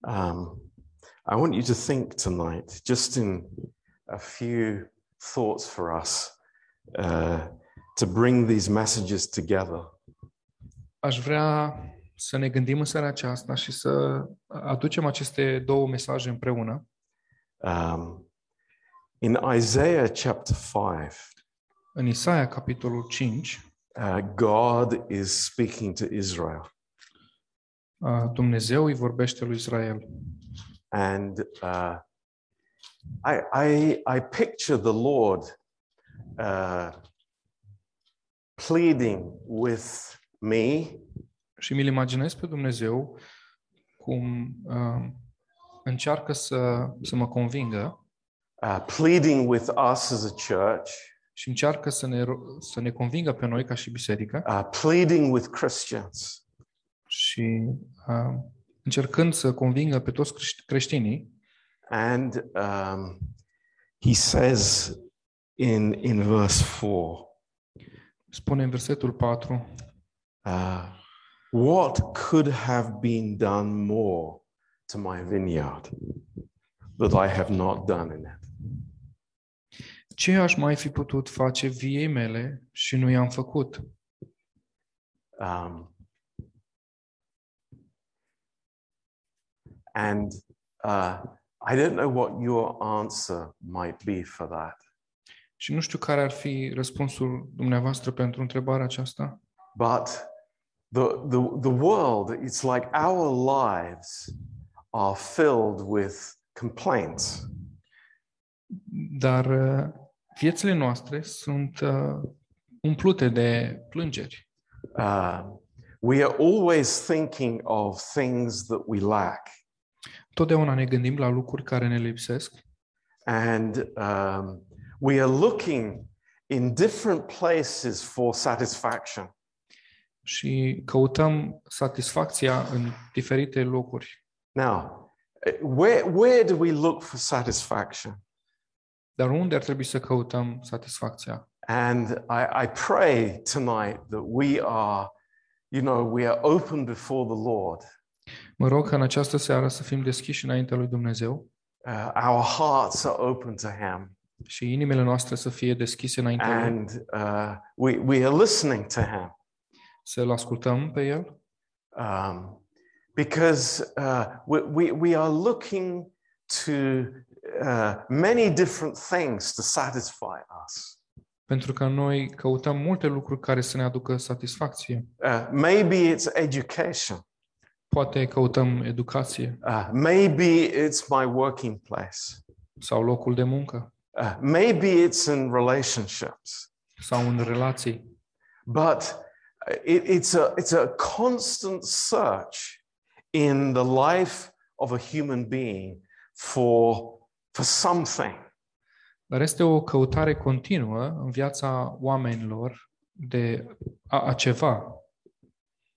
Um, I want you to think tonight, just in a few thoughts for us, uh, to bring these messages together. Aș vrea să ne gândim în seara aceasta și să aducem aceste două mesaje împreună. Um, in Isaiah chapter 5, În Isaia, capitolul 5, uh, God is speaking to Israel. Uh, Dumnezeu îi vorbește lui Israel. And uh, I, I, I picture the Lord uh, pleading with me. Și mi-l imaginez pe Dumnezeu cum uh, încearcă să, să mă convingă. Uh, pleading with us as a church, și încearcă să ne, ro- să ne convingă pe noi ca și biserică. Uh, pleading with Christians și uh, încercând să convingă pe toți creș- creștinii. And um, he says in, in verse 4, Spune în versetul 4, uh, What could have been done more to my vineyard that I have not done in it? ce aș mai fi putut face viei mele și nu i-am făcut? Um, and uh, I don't know what your answer might be for that. Și nu știu care ar fi răspunsul dumneavoastră pentru întrebarea aceasta, But the, the, the world, it's like our lives are filled with complaints. dar uh, viețile noastre sunt uh, umplute de plângeri. Uh, we are always thinking of things that we lack. Totdeauna ne gândim la lucruri care ne lipsesc And um, we are looking in different places for satisfaction. și căutăm satisfacția în diferite locuri. Now, eh, where, where do we look for satisfaction? Dar unde ar trebui să căutăm satisfacția? And I, I pray tonight that we are, you know, we are open before the Lord. Mă rog ca în această seară să fim deschiși înaintea lui Dumnezeu Uh, our hearts are open to Him, și inimile noastre să fie deschise înaintea lui, and uh, we, we are listening to Him. să-L ascultăm pe El, Um, because uh, we, we, we are looking to uh, many different things to satisfy us. pentru că noi căutăm multe lucruri care să ne aducă satisfacție. Uh, maybe it's education. Poate căutăm educație Uh, maybe it's my working place. sau locul de muncă Uh, maybe it's in relationships. sau în relații. But uh, it, it's, a, it's a constant search in the life of a human being for, for something. Dar este o căutare continuă în viața oamenilor de a, a ceva.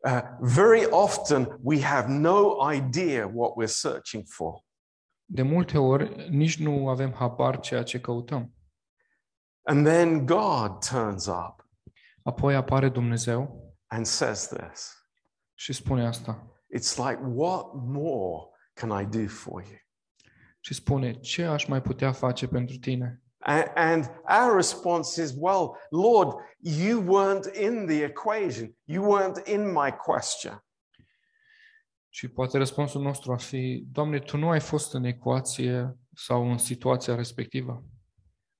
Uh, very often we have no idea what we're searching for. De multe ori nici nu avem habar ceea ce căutăm. And then God turns up Apoi apare Dumnezeu and says this și spune asta. It's like, what more can I do for you? Și spune, ce aș mai putea face pentru tine? A- And our response is, well, Lord, you weren't in the equation. You weren't in my question. Și poate răspunsul nostru ar fi, Doamne, Tu nu ai fost în ecuație sau în situația respectivă.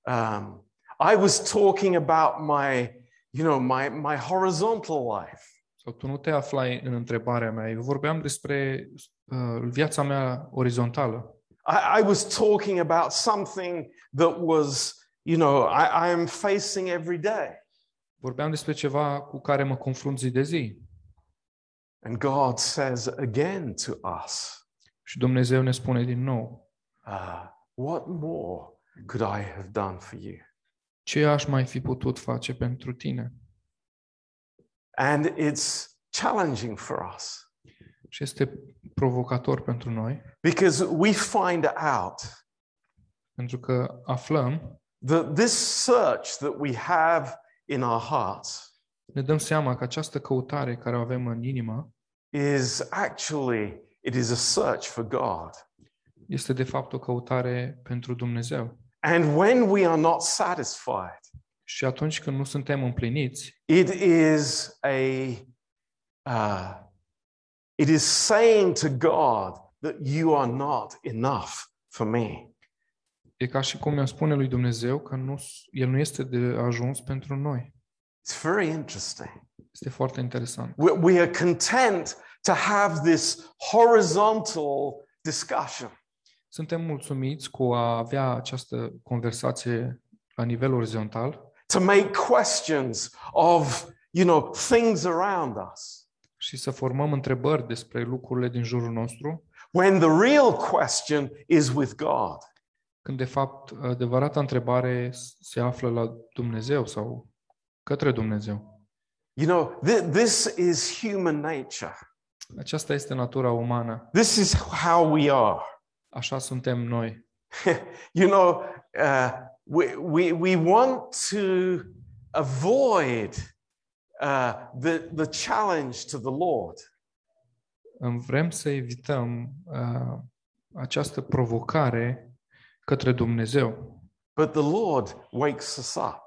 Um, I was talking about my, you know, my, my horizontal life. Sau Tu nu te aflai în întrebarea mea. Eu vorbeam despre uh, viața mea orizontală. I, I was talking about something that was, you know, I, I am facing every day. Vorbeam despre ceva cu care mă confrunt zi de zi. And God says again to us, Și Dumnezeu ne spune din nou, uh, What more could I have done for you? ce aș mai fi putut face pentru tine? And it's challenging for us Și este provocator pentru noi, because we find out pentru că aflăm, that this search that we have in our hearts ne dăm seama că această căutare care o avem în inimă is actually it is a search for God. Este de fapt o căutare pentru Dumnezeu. And when we are not satisfied, Și atunci când nu suntem împliniți, it is a uh, it is saying to God that you are not enough for me. e ca și cum i-am spune lui Dumnezeu că nu, El nu este de ajuns pentru noi. It's very interesting. Este foarte interesant. We, we are content to have this horizontal discussion. Suntem mulțumiți cu a avea această conversație la nivel orizontal to make questions of, you know, things around us. Și să formăm întrebări despre lucrurile din jurul nostru, When the real question is with God. când de fapt adevărata întrebare se află la Dumnezeu sau către Dumnezeu. You know, th- this is human nature. Aceasta este natura umană. This is how we are. Așa suntem noi. you know, uh, we, we, we want to avoid uh, the, the challenge to the Lord. Vrem să evităm uh, această provocare către Dumnezeu. But the Lord wakes us up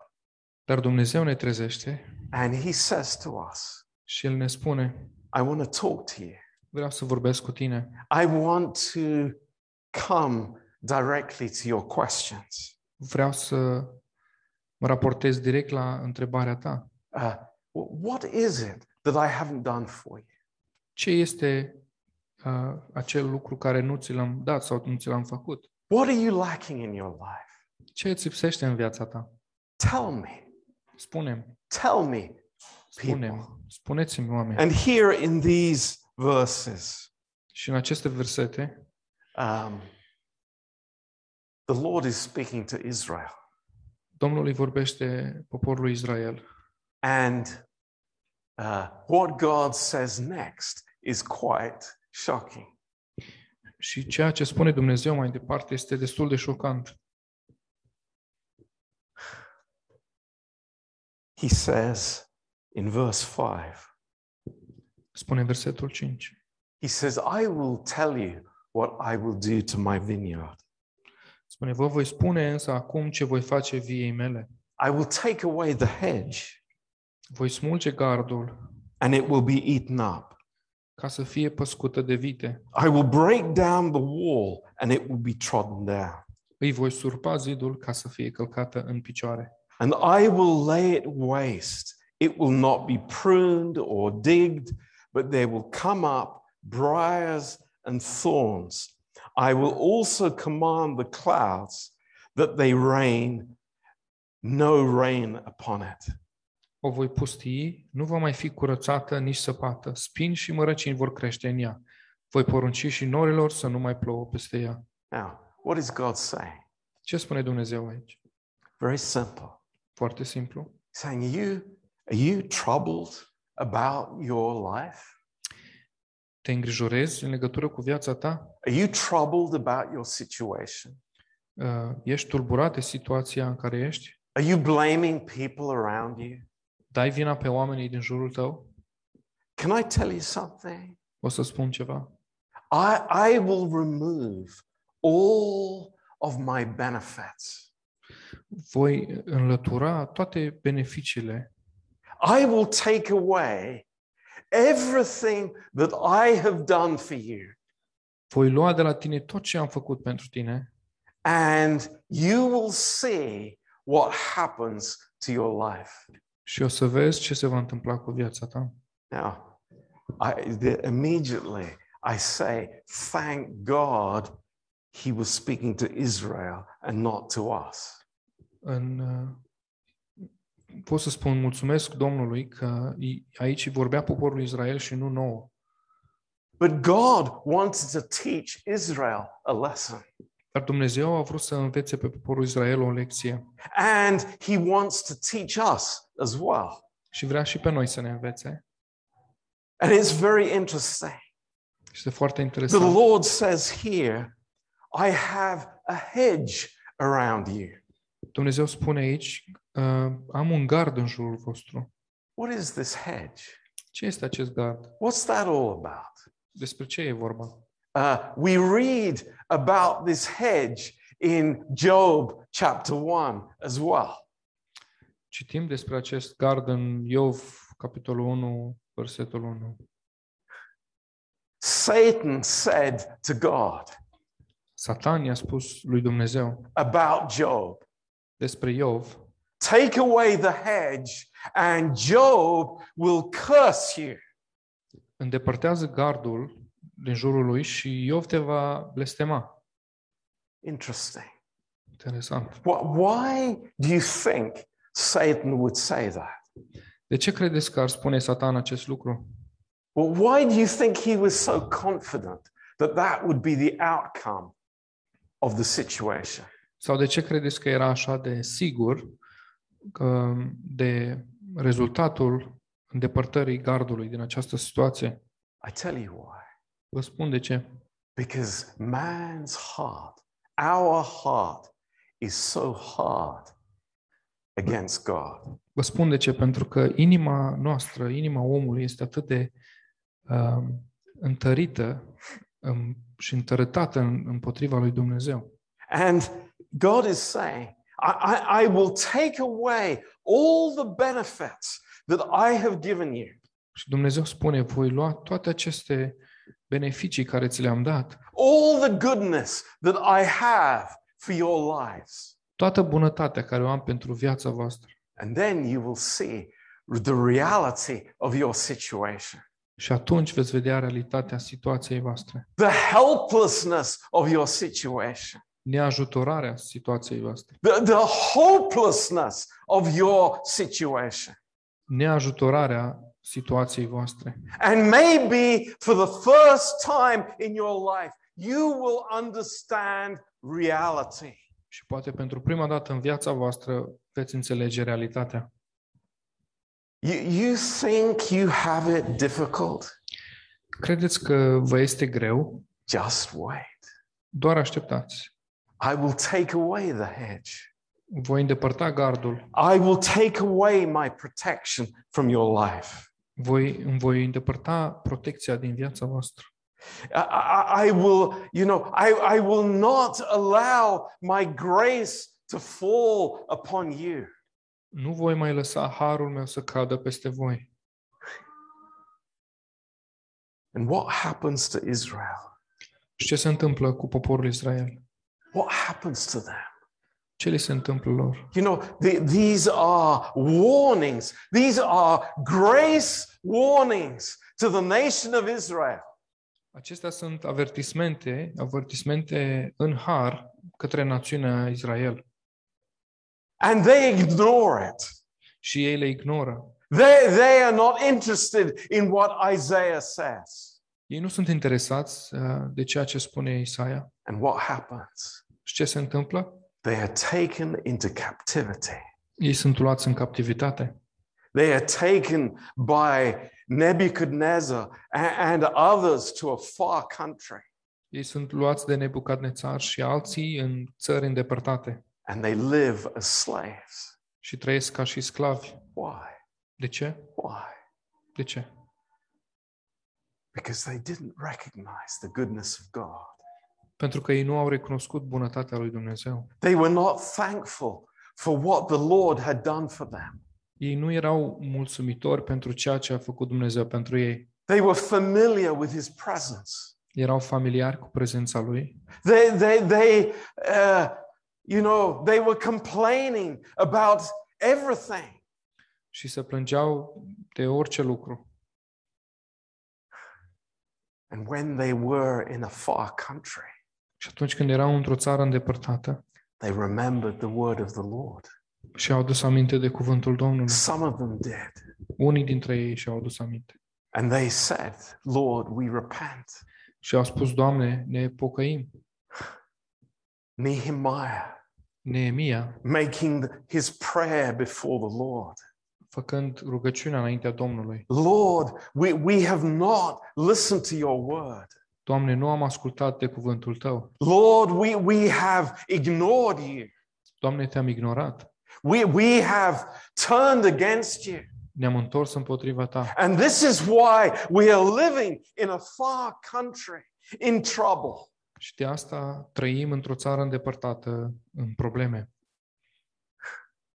Dar Dumnezeu ne trezește and He says to us, și El ne spune, I want to talk to you. vreau să vorbesc cu tine. I want to come directly to your questions. Vreau să mă raportez direct la întrebarea ta. Uh, what is it that I haven't done for you? Ce este uh, acel lucru care nu ți l-am dat sau nu ți l-am făcut? What are you lacking in your life? Ce îți lipsește în viața ta? Tell me. Spune-mi, Tell me, people. spune-mi, spuneți-mi oameni. And here in these verses, Și în aceste versete, um, the Lord is speaking to Israel. Domnul îi vorbește poporului Israel. And uh, what God says next is quite shocking. Și ceea ce spune Dumnezeu mai departe este destul de șocant. He says in verse 5, Spune în versetul 5. He says, I will tell you what I will do to my vineyard. Spune, vă voi spune însă acum ce voi face viei mele. I will take away the hedge, Voi smulge gardul and it will be eaten up. ca să fie păscută de vite. I will break down the wall, and it will be trodden down. Îi voi surpa zidul ca să fie călcată în picioare. And I will lay it waste. It will not be pruned or digged, but there will come up briars and thorns. I will also command the clouds that they rain no rain upon it. O voi pustii, nu va mai fi curățată nici săpată. Spini și mărăcini vor crește în ea. Voi porunci și norilor să nu mai plouă peste ea. Now, what is God saying? Ce spune Dumnezeu aici? Very simple. Foarte simplu. Saying, you are you troubled about your life? Te îngrijorezi în legătură cu viața ta? Are you troubled about your situation? Uh, Ești tulburat de situația în care ești? Are you blaming people around you? Dai vina pe oamenii din jurul tău? Can I tell you something? O să spun ceva. I, I will remove all of my benefits. Voi înlătura toate beneficiile. I will take away everything that I have done for you, Voi lua de la tine tot ce am făcut pentru tine and you will see what happens to your life. Și o să vezi ce se va întâmpla cu viața ta. Now, I, the, immediately I say, thank God he was speaking to Israel and not to us. În, uh, pot să spun mulțumesc Domnului că i- aici vorbea poporul Israel și nu nouă. But God wanted to teach Israel a lesson. Dar Dumnezeu a vrut să învețe pe poporul Israel o lecție And he wants to teach us as well. și vrea și pe noi să ne învețe. And it's very interesting. Este foarte The interesant. Lord says here, I have a hedge around you. Dumnezeu spune aici, uh, am un gard în jurul vostru. What is this hedge? Ce este acest gard? What's that all about? Despre ce e vorba? Uh, we read about this hedge in Job chapter 1 as well. Citim despre acest gard în Iov, capitolul 1, versetul 1. Satan said to God Satan i-a spus lui Dumnezeu about Job, despre Iov, Take away the hedge, and Job will curse you. îndepărtează gardul din jurul lui și Iov te va blestema. Interesting. Interesant. Wh- Why do you think Satan would say that? De ce credeți că ar spune Satan acest lucru? Well, why do you think he was so confident that that would be the outcome of the situation? Sau de ce credeți că era așa de sigur că de rezultatul îndepărtării gardului din această situație? I tell you why. Vă spun de ce. Because man's heart, our heart, is so hard against God. Vă spun de ce, pentru că inima noastră, inima omului este atât de uh, întărită um, și întărătată în, împotriva lui Dumnezeu. And God is saying, I, I, I will take away all the benefits that I have given you. Și Dumnezeu spune, voi lua toate aceste beneficii care ți le-am dat, all the goodness that I have for your lives. Toată bunătatea care o am pentru viața voastră. And then you will see the reality of your situation, Și atunci veți vedea realitatea situației voastre, the helplessness of your situation, neajutorarea situației voastre, the, the hopelessness of your situation. neajutorarea situației voastre. And maybe for the first time in your life, you will understand reality. Și poate pentru prima dată în viața voastră veți înțelege realitatea. You, you think you have it difficult? Credeți că vă este greu? Just wait. Doar așteptați. I will take away the hedge. Voi îndepărta gardul, I will take away my protection from your life. voi, îmi voi îndepărta protecția din viața voastră. I, I, I will, you know, I, I will not allow my grace to fall upon you. Nu voi mai lăsa harul meu să cadă peste voi. And what happens to Israel? Și ce se întâmplă cu poporul Israel? What happens to them? Ce li se întâmplă lor? You know, the, these are warnings. These are grace warnings to the nation of Israel. Acestea sunt avertismente, avertismente în har către națiunea Israel. And they ignore it. Și ei le ignoră. They, they are not interested in what Isaiah says. Ei nu sunt interesați uh, de ceea ce spune Isaia. And what happens? Și ce se întâmplă? They are taken into captivity. Ei sunt luați în captivitate. They are taken by Nebuchadnezzar a- and others to a far country. Ei sunt luați de Nebucadnețar și alții în țări îndepărtate And they live as slaves. și trăiesc ca și sclavi. Why? De ce? Why? De ce? Because they didn't recognize the goodness of God. Pentru că ei nu au recunoscut bunătatea lui Dumnezeu. They were not thankful for what the Lord had done for them. Ei nu erau mulțumitori pentru ceea ce a făcut Dumnezeu pentru ei. They were familiar with His presence. Erau familiari cu prezența lui. They, they, they uh, you know, they were complaining about everything. și se plângeau de orice lucru. And when they were in a far country, Și atunci când erau într-o țară îndepărtată they remembered the word of the Lord. Și au adus aminte de cuvântul Domnului, Some of them did. unii dintre ei și-au adus aminte. And they said, Lord, we repent. Și au spus, Doamne, ne pocăim. Nehemiah Neemia, making his prayer before the Lord. făcând rugăciunea înaintea Domnului. Lord, we, we have not listened to your word. Doamne, nu am ascultat de cuvântul Tău. Lord, we, we have ignored you. Doamne, Te-am ignorat. We, we have turned against you. Ne-am întors împotriva Ta. And this is why we are living in a far country in trouble. Și de asta trăim într-o țară îndepărtată, în probleme.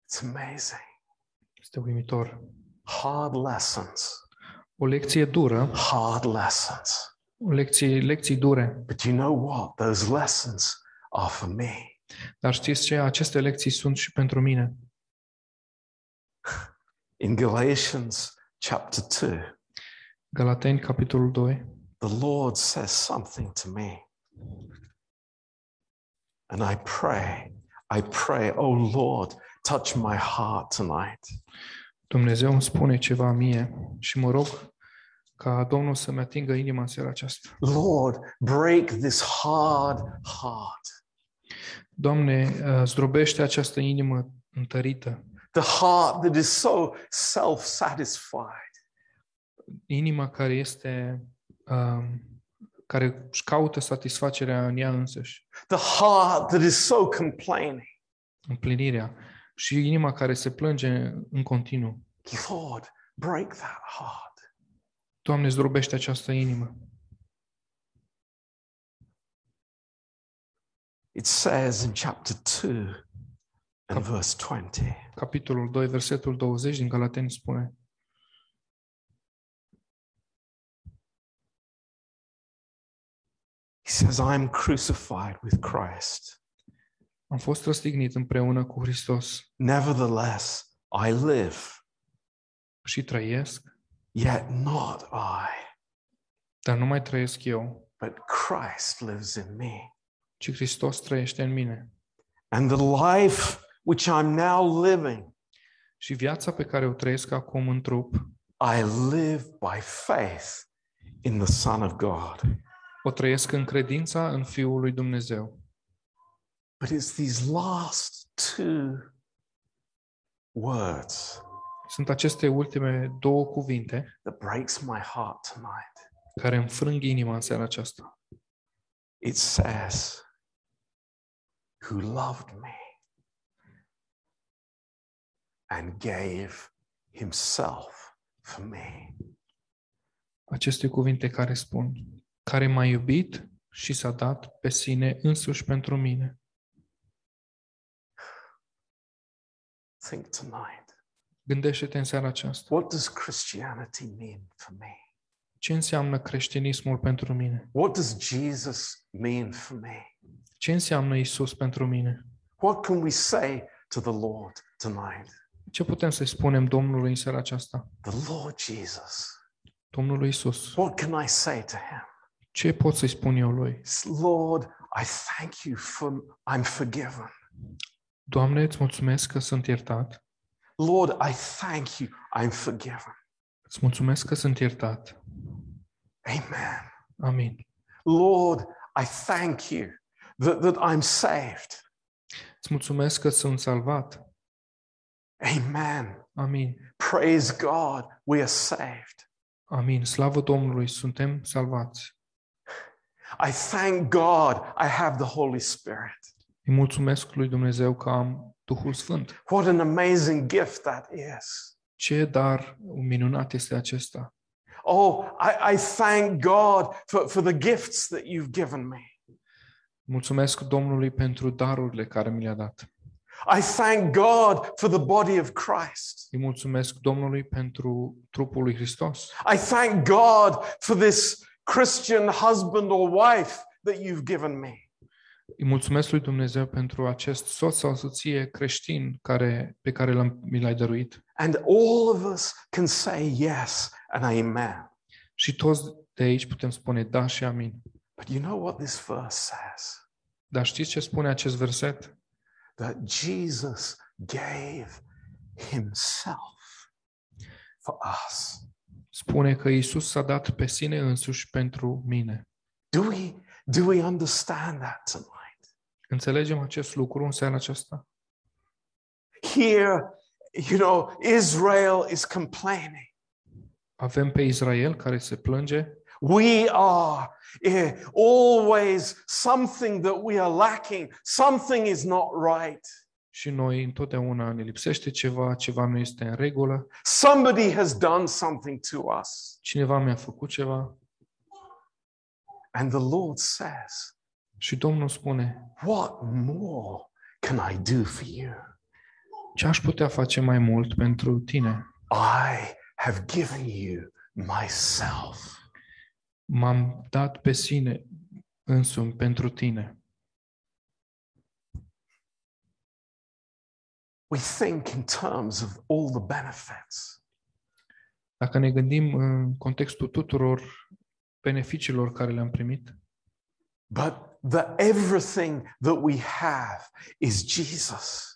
It's amazing. Este uimitor. Hard lessons, O lecție dură, hard lessons. o lecție, lecții dure. But you know what? Those lessons are for me. Dar știți ce? Aceste lecții sunt și pentru mine. In Galatians chapter 2, Galateni, capitolul 2. the Lord says something to me. And I pray, I pray, oh Lord, touch my heart tonight. Dumnezeu îmi spune ceva mie și mă rog ca Domnul să-mi atingă inima în seara aceasta. Lord, break this hard heart, Doamne, uh, zdrobește această inimă întărită, the heart that is so self satisfied, inima care este, um, care își caută satisfacerea în ea însăși, the heart that is so complaining. împlinirea și inima care se plânge în continuu. Lord, break that heart. Doamne, zdrobește această inimă. It says in chapter 2 and verse 20. Capitolul 2, versetul 20 din Galateni spune He says, I am crucified with Christ. Am fost răstignit împreună cu Hristos Nevertheless, I live, și trăiesc, yet not I, dar nu mai trăiesc eu, but Christ lives in me. Ci Hristos trăiește în mine. And the life which I'm now living, Și viața pe care o trăiesc acum în trup, I live by faith in the Son of God. o trăiesc în credința în Fiul lui Dumnezeu. But it's these last two words Sunt aceste ultime două cuvinte that breaks my heart tonight. care îmi frâng inima în seara aceasta. It says, who loved me and gave himself for me. Aceste cuvinte care spun, care m-a iubit și s-a dat pe sine însuși pentru mine. Think tonight. Gândește-te în seara aceasta. What does Christianity mean for me? Ce înseamnă creștinismul pentru mine? What does Jesus mean for me? Ce înseamnă Isus pentru mine? What can we say to the Lord tonight? Ce putem să-i spunem Domnului în seara aceasta? The Lord Jesus. Domnului Isus. What can I say to him? Ce pot să-i spun eu lui? Lord, I thank you for I'm forgiven. Doamne, îți mulțumesc că sunt iertat. Lord, I thank you I'm forgiven. Îți mulțumesc că sunt iertat. Amen. Amin. Lord, I thank you that, that I'm saved. Îți mulțumesc că sunt salvat. Amen. Amin. Praise God, we are saved. Amin. Slavă Domnului, suntem salvați. I thank God I have the Holy Spirit. Îi mulțumesc lui Dumnezeu că am Duhul Sfânt. What an amazing gift that is. Ce dar minunat este acesta. Oh, I, I thank God for, for the gifts that you've given me. Mulțumesc Domnului pentru darurile care mi le-a dat. I thank God for the body of Christ. Îi mulțumesc Domnului pentru trupul lui Hristos. I thank God for this Christian husband or wife that you've given me. Îi mulțumesc lui Dumnezeu pentru acest soț sau soție creștin care, pe care l-am, mi l-ai dăruit. And all of us can say yes and amen. Și toți de aici putem spune da și amin. But you know what this verse says? Dar știți ce spune acest verset? That Jesus gave himself for us. Spune că Isus s-a dat pe sine însuși pentru mine. Do we, do we understand that tonight? Înțelegem acest lucru în seara aceasta? Here, you know, Israel is complaining. Avem pe Israel care se plânge. We are eh, always something that we are lacking. Something is not right. Și noi întotdeauna ne lipsește ceva, ceva nu este în regulă, Somebody has done something to us. cineva mi-a făcut ceva And the Lord says, Și Domnul spune, What more can I do for you? ce aș putea face mai mult pentru tine? I have given you myself. M-am dat pe sine însumi pentru tine. We think in terms of all the benefits. Dacă ne gândim în contextul tuturor beneficiilor care le-am primit, But the everything that we have is Jesus.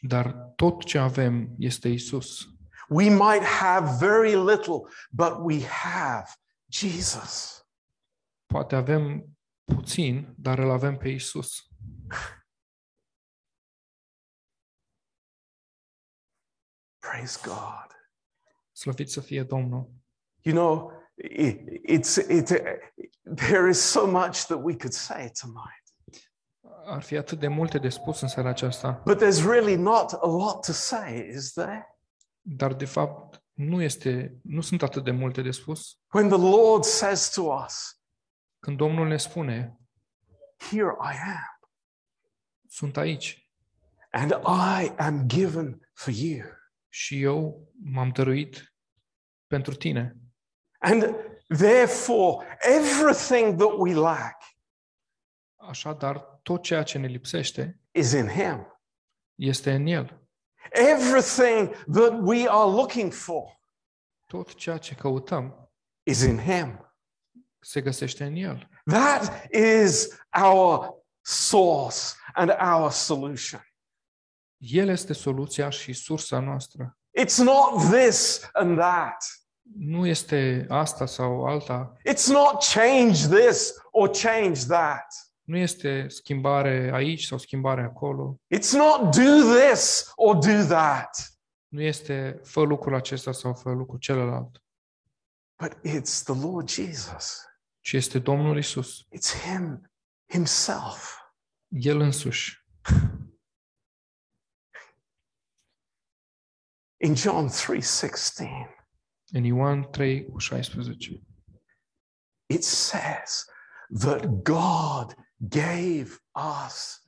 dar tot ce avem este Isus. We might have very little, but we have Jesus. Poate avem puțin, dar îl avem pe Isus. Praise God. Slăvit să fie Domnul. You know, it, it's it, there is so much that we could say tonight, Ar fi atât de multe de spus în seara aceasta, but there's really not a lot to say, is there? Dar de fapt nu este, nu sunt atât de multe de spus. When the Lord says to us, Când Domnul ne spune, "Here I am, sunt aici and I am given for you," și eu m-am dăruit pentru tine. and therefore everything that we lack Așadar, tot ceea ce ne lipsește is in Him. este în El. Everything that we are looking for Tot ceea ce căutăm is in Him. se găsește în El. That is our source and our solution. El este soluția și sursa noastră. It's not this and that. Nu este asta sau alta, It's not change this or change that. Nu este schimbare aici sau schimbare acolo, It's not do this or do that, nu este fă lucrul acesta sau fă lucrul celălalt, but it's the Lord Jesus. ci este Domnul Isus, It's Him Himself. El însuși. In John 3:16, În Ioan 3 cu 16 it says that God gave us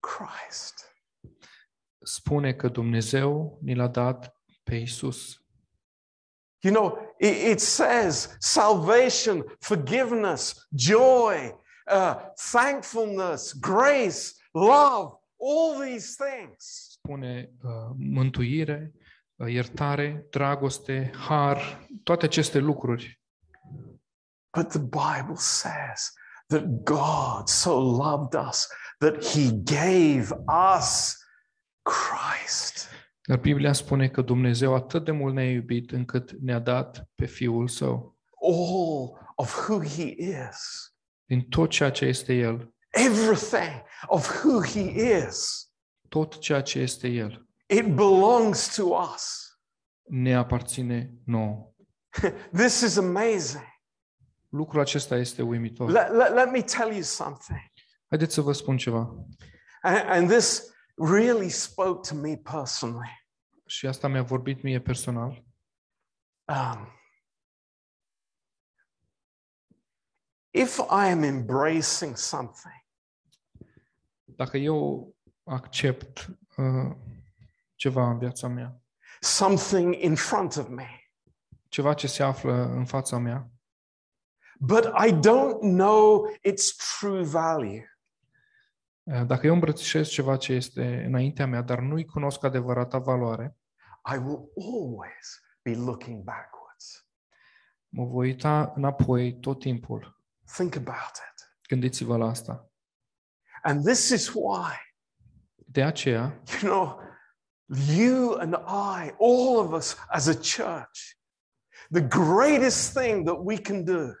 Christ. spune că Dumnezeu ni l-a dat pe Isus. You know, it, it says salvation, forgiveness, joy, uh, thankfulness, grace, love, all these things. Spune uh, mântuire, uh, iertare, dragoste, har, toate aceste lucruri. But the Bible says that God so loved us that he gave us Christ. Dar Biblia spune că Dumnezeu atât de mult ne-a iubit încât ne-a dat pe Fiul Său. All of who he is, Din tot ceea ce este El, everything of who he is, tot ceea ce este El, it belongs to us. ne aparține nouă. This is amazing. Lucrul acesta este uimitor. Let, let, let me tell you something. Haideți să vă spun ceva. And, and this really spoke to me personally. Și asta mi-a vorbit mie personal. Um, if I am embracing something, Dacă eu accept uh, ceva în viața mea, something in front of me, ceva ce se află în fața mea, but I don't know its true value, uh, dacă eu îmbrățișez ceva ce este înaintea mea, dar nu-i cunosc adevărata valoare, I will always be looking backwards. mă voi uita înapoi tot timpul. Think about it. Gândiți-vă la asta. And this is why, De aceea, you know, you and I, all of us as a church, the greatest thing that we can do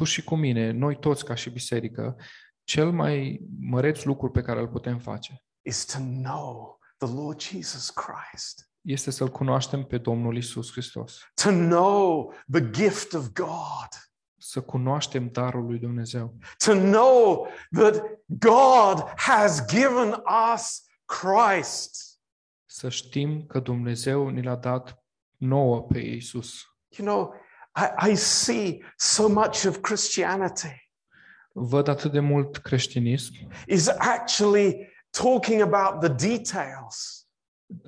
tu și cu mine, noi toți ca și biserică, cel mai măreț lucru pe care îl putem face is to know the Lord Jesus Christ, este să-L cunoaștem pe Domnul Isus Hristos. to know the gift of God, Să cunoaștem darul lui Dumnezeu. to know that God has given us Christ. Să știm că Dumnezeu ni l-a dat nouă pe Isus. You know, I, I see so much of Christianity Văd atât de mult creștinism, is actually talking about the details,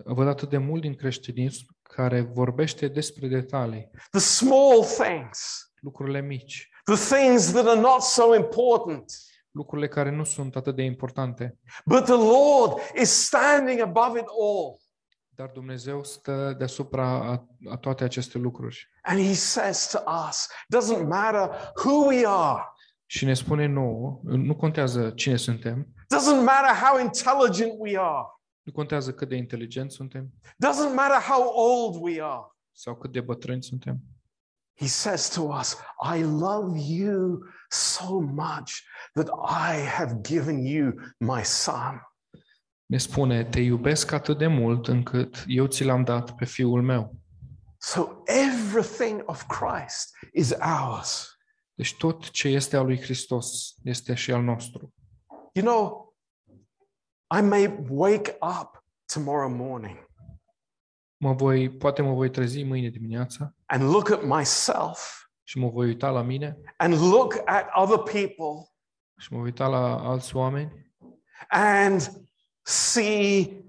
văd atât de mult din creștinism care vorbește despre detalii, the small things, lucrurile mici, the things that are not so important. lucrurile care nu sunt atât de importante. But the Lord is standing above it all. Dar Dumnezeu stă deasupra a, a toate aceste lucruri And He says to us, doesn't matter who we are, și ne spune nouă, nu contează cine suntem, doesn't matter how intelligent we are, nu contează cât de inteligenți suntem doesn't matter how old we are. sau cât de bătrâni suntem. He says to us, I love you so much that I have given you my son. Ne spune, te iubesc atât de mult încât eu ți l-am dat pe fiul meu. So everything of Christ is ours. Deci tot ce este al lui Hristos este și al nostru. You know, I may wake up tomorrow morning Mă voi, poate mă voi trezi mâine dimineața and look at myself și mă voi uita la mine and look at other people și mă voi uita la alți oameni and see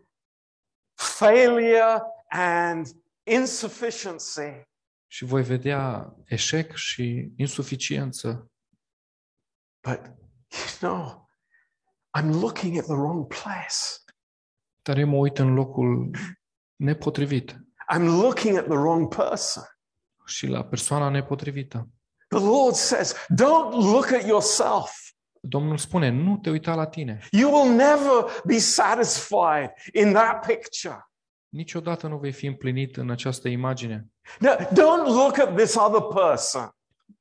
failure and insufficiency. și voi vedea eșec și insuficiență. But, you know, I'm looking at the wrong place. Dar eu mă uit în locul nepotrivit I'm looking at the wrong person. și la persoana nepotrivită. The Lord says, don't look at yourself. Domnul spune, nu te uita la tine. You will never be satisfied in that picture. Niciodată nu vei fi împlinit în această imagine. No, don't look at this other person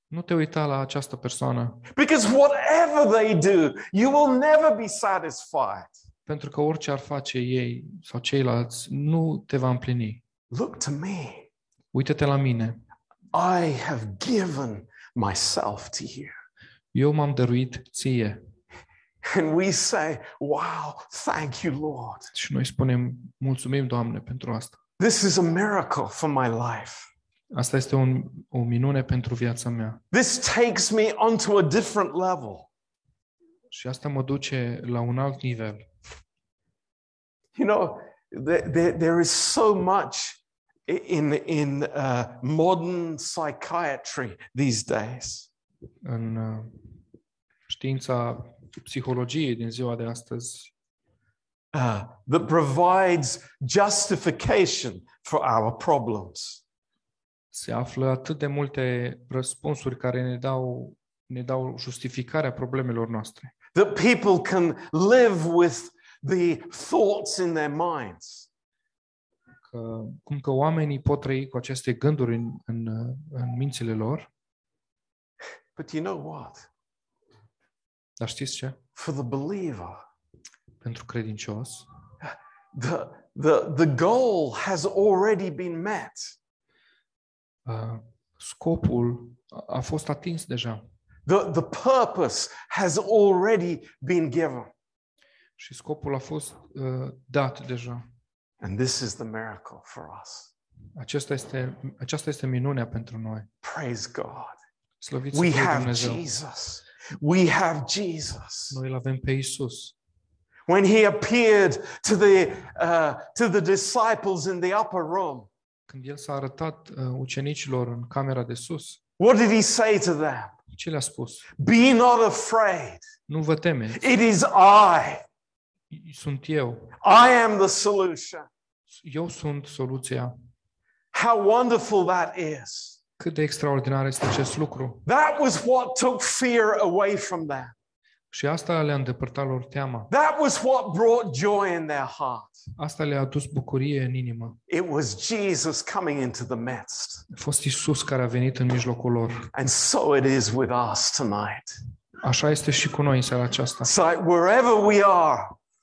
Nu te uita la această persoană, because whatever they do, you will never be satisfied. pentru că orice ar face ei sau ceilalți nu te va împlini. Look to me. Uită-te la mine. I have given myself to you. Eu m-am dăruit ție. And we say, Wow, thank you, Lord. Și noi spunem, mulțumim, Doamne, pentru asta. This is a miracle for my life. Asta este un, o minune pentru viața mea. This takes me onto a different level. Și asta mă duce la un alt nivel. You know, there, there, there is so much i- in, in uh, modern psychiatry these days. În uh, știința psihologiei din ziua de astăzi, uh, that provides justification for our problems. se află atât de multe răspunsuri care ne dau, ne dau justificarea problemelor noastre. That people can live with the thoughts in their minds. Că, cum că oamenii pot trăi cu aceste gânduri în, în, uh, în mințile lor, But you know what? dar știți ce? For the believer, Pentru credincios, the, the, the goal has already been met. uh, scopul a- a fost atins deja The, the purpose has already been given. și scopul a fost uh, dat deja. And this is the miracle for us. Acesta este, aceasta este minunea pentru noi. Praise God. We have Dumnezeu. Jesus. We have Jesus. Noi îl avem pe Isus. when he appeared to the, uh, to the disciples in the upper room, Când El s-a arătat uh, ucenicilor în camera de sus, what did he say to them? ce le-a spus? Be not afraid. Nu vă temeți, It is I. sunt eu. I am the solution. Eu sunt soluția. How wonderful that is. Cât de extraordinar este acest lucru. That was what took fear away from them. Și asta le-a îndepărtat lor teama. That was what brought joy in their heart. Asta le-a adus bucurie în inimă. It was Jesus coming into the midst. A fost Isus care a venit în mijlocul lor. And so it is with us tonight. Așa este și cu noi în seara aceasta. It's like wherever we are,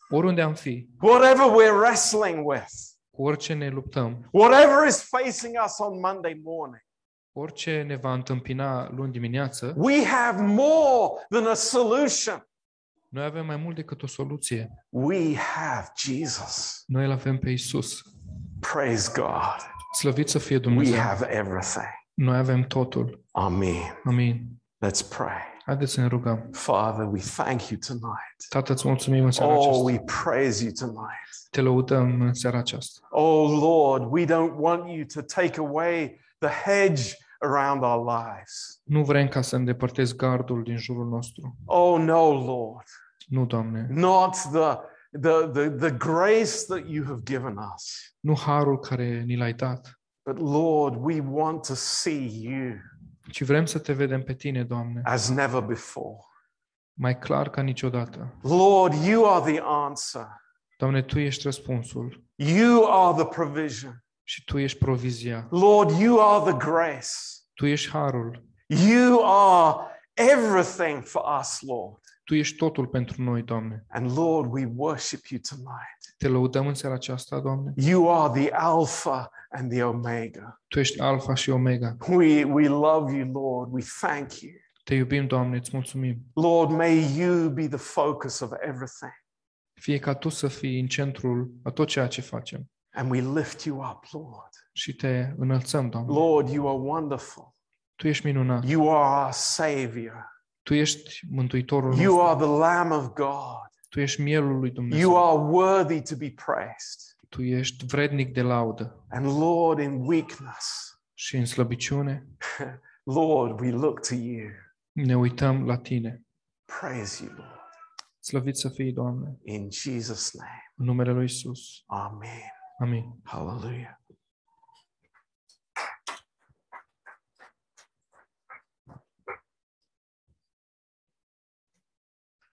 Oriunde am fi, whatever we're wrestling with, cu orice ne luptăm, whatever is facing us on Monday morning, orice ne va întâmpina luni dimineață, we have more than a solution. noi avem mai mult decât o soluție. We have Jesus. Noi îl avem pe Isus. Praise God. Slăvit să fie We Dumnezeu. have everything. Noi avem totul. Amen. Amin. Let's pray. Haideți să ne rugăm. Father, we thank you tonight. Tată, îți mulțumim în seara Oh, aceasta. we praise you tonight. Te lăudăm în seara aceasta. Oh, Lord, we don't want you to take away the hedge around our lives. Nu vrem ca să îndepărtezi gardul din jurul nostru. Oh, no, Lord. Nu, Doamne. Not the, the, the, the grace that you have given us. Nu harul care ni l-ai dat, But Lord, we want to see you ci vrem să te vedem pe tine, Doamne, as never before. mai clar ca niciodată. Lord, you are the answer. Doamne, Tu ești răspunsul You are the provision. Și Tu ești provizia. Lord, you are the grace. Tu ești harul. You are everything for us, Lord. Tu ești totul pentru noi, Doamne. And Lord, we worship you tonight. Te lăudăm în seara aceasta, Doamne. You are the Alpha and the Omega. Tu ești Alfa și Omega. We, we love you, Lord. We thank you. Te iubim, Doamne, îți mulțumim. Lord, may you be the focus of everything. Fie ca Tu să fii în centrul a tot ceea ce facem. And we lift you up, Lord. Și te înălțăm, Doamne. Lord, you are wonderful. Tu ești minunat. You are our Savior. Tu ești Mântuitorul You nostru. are the Lamb of God. Tu ești mielul lui Dumnezeu. You are worthy to be praised. Tu ești vrednic de laudă. And Lord, in weakness, Și în slăbiciune Lord, we look to you. ne uităm la Tine. Praise you, Lord. Slăvit să fii, Doamne, In Jesus' name. în numele Lui Isus. Amen. Amin. Hallelujah.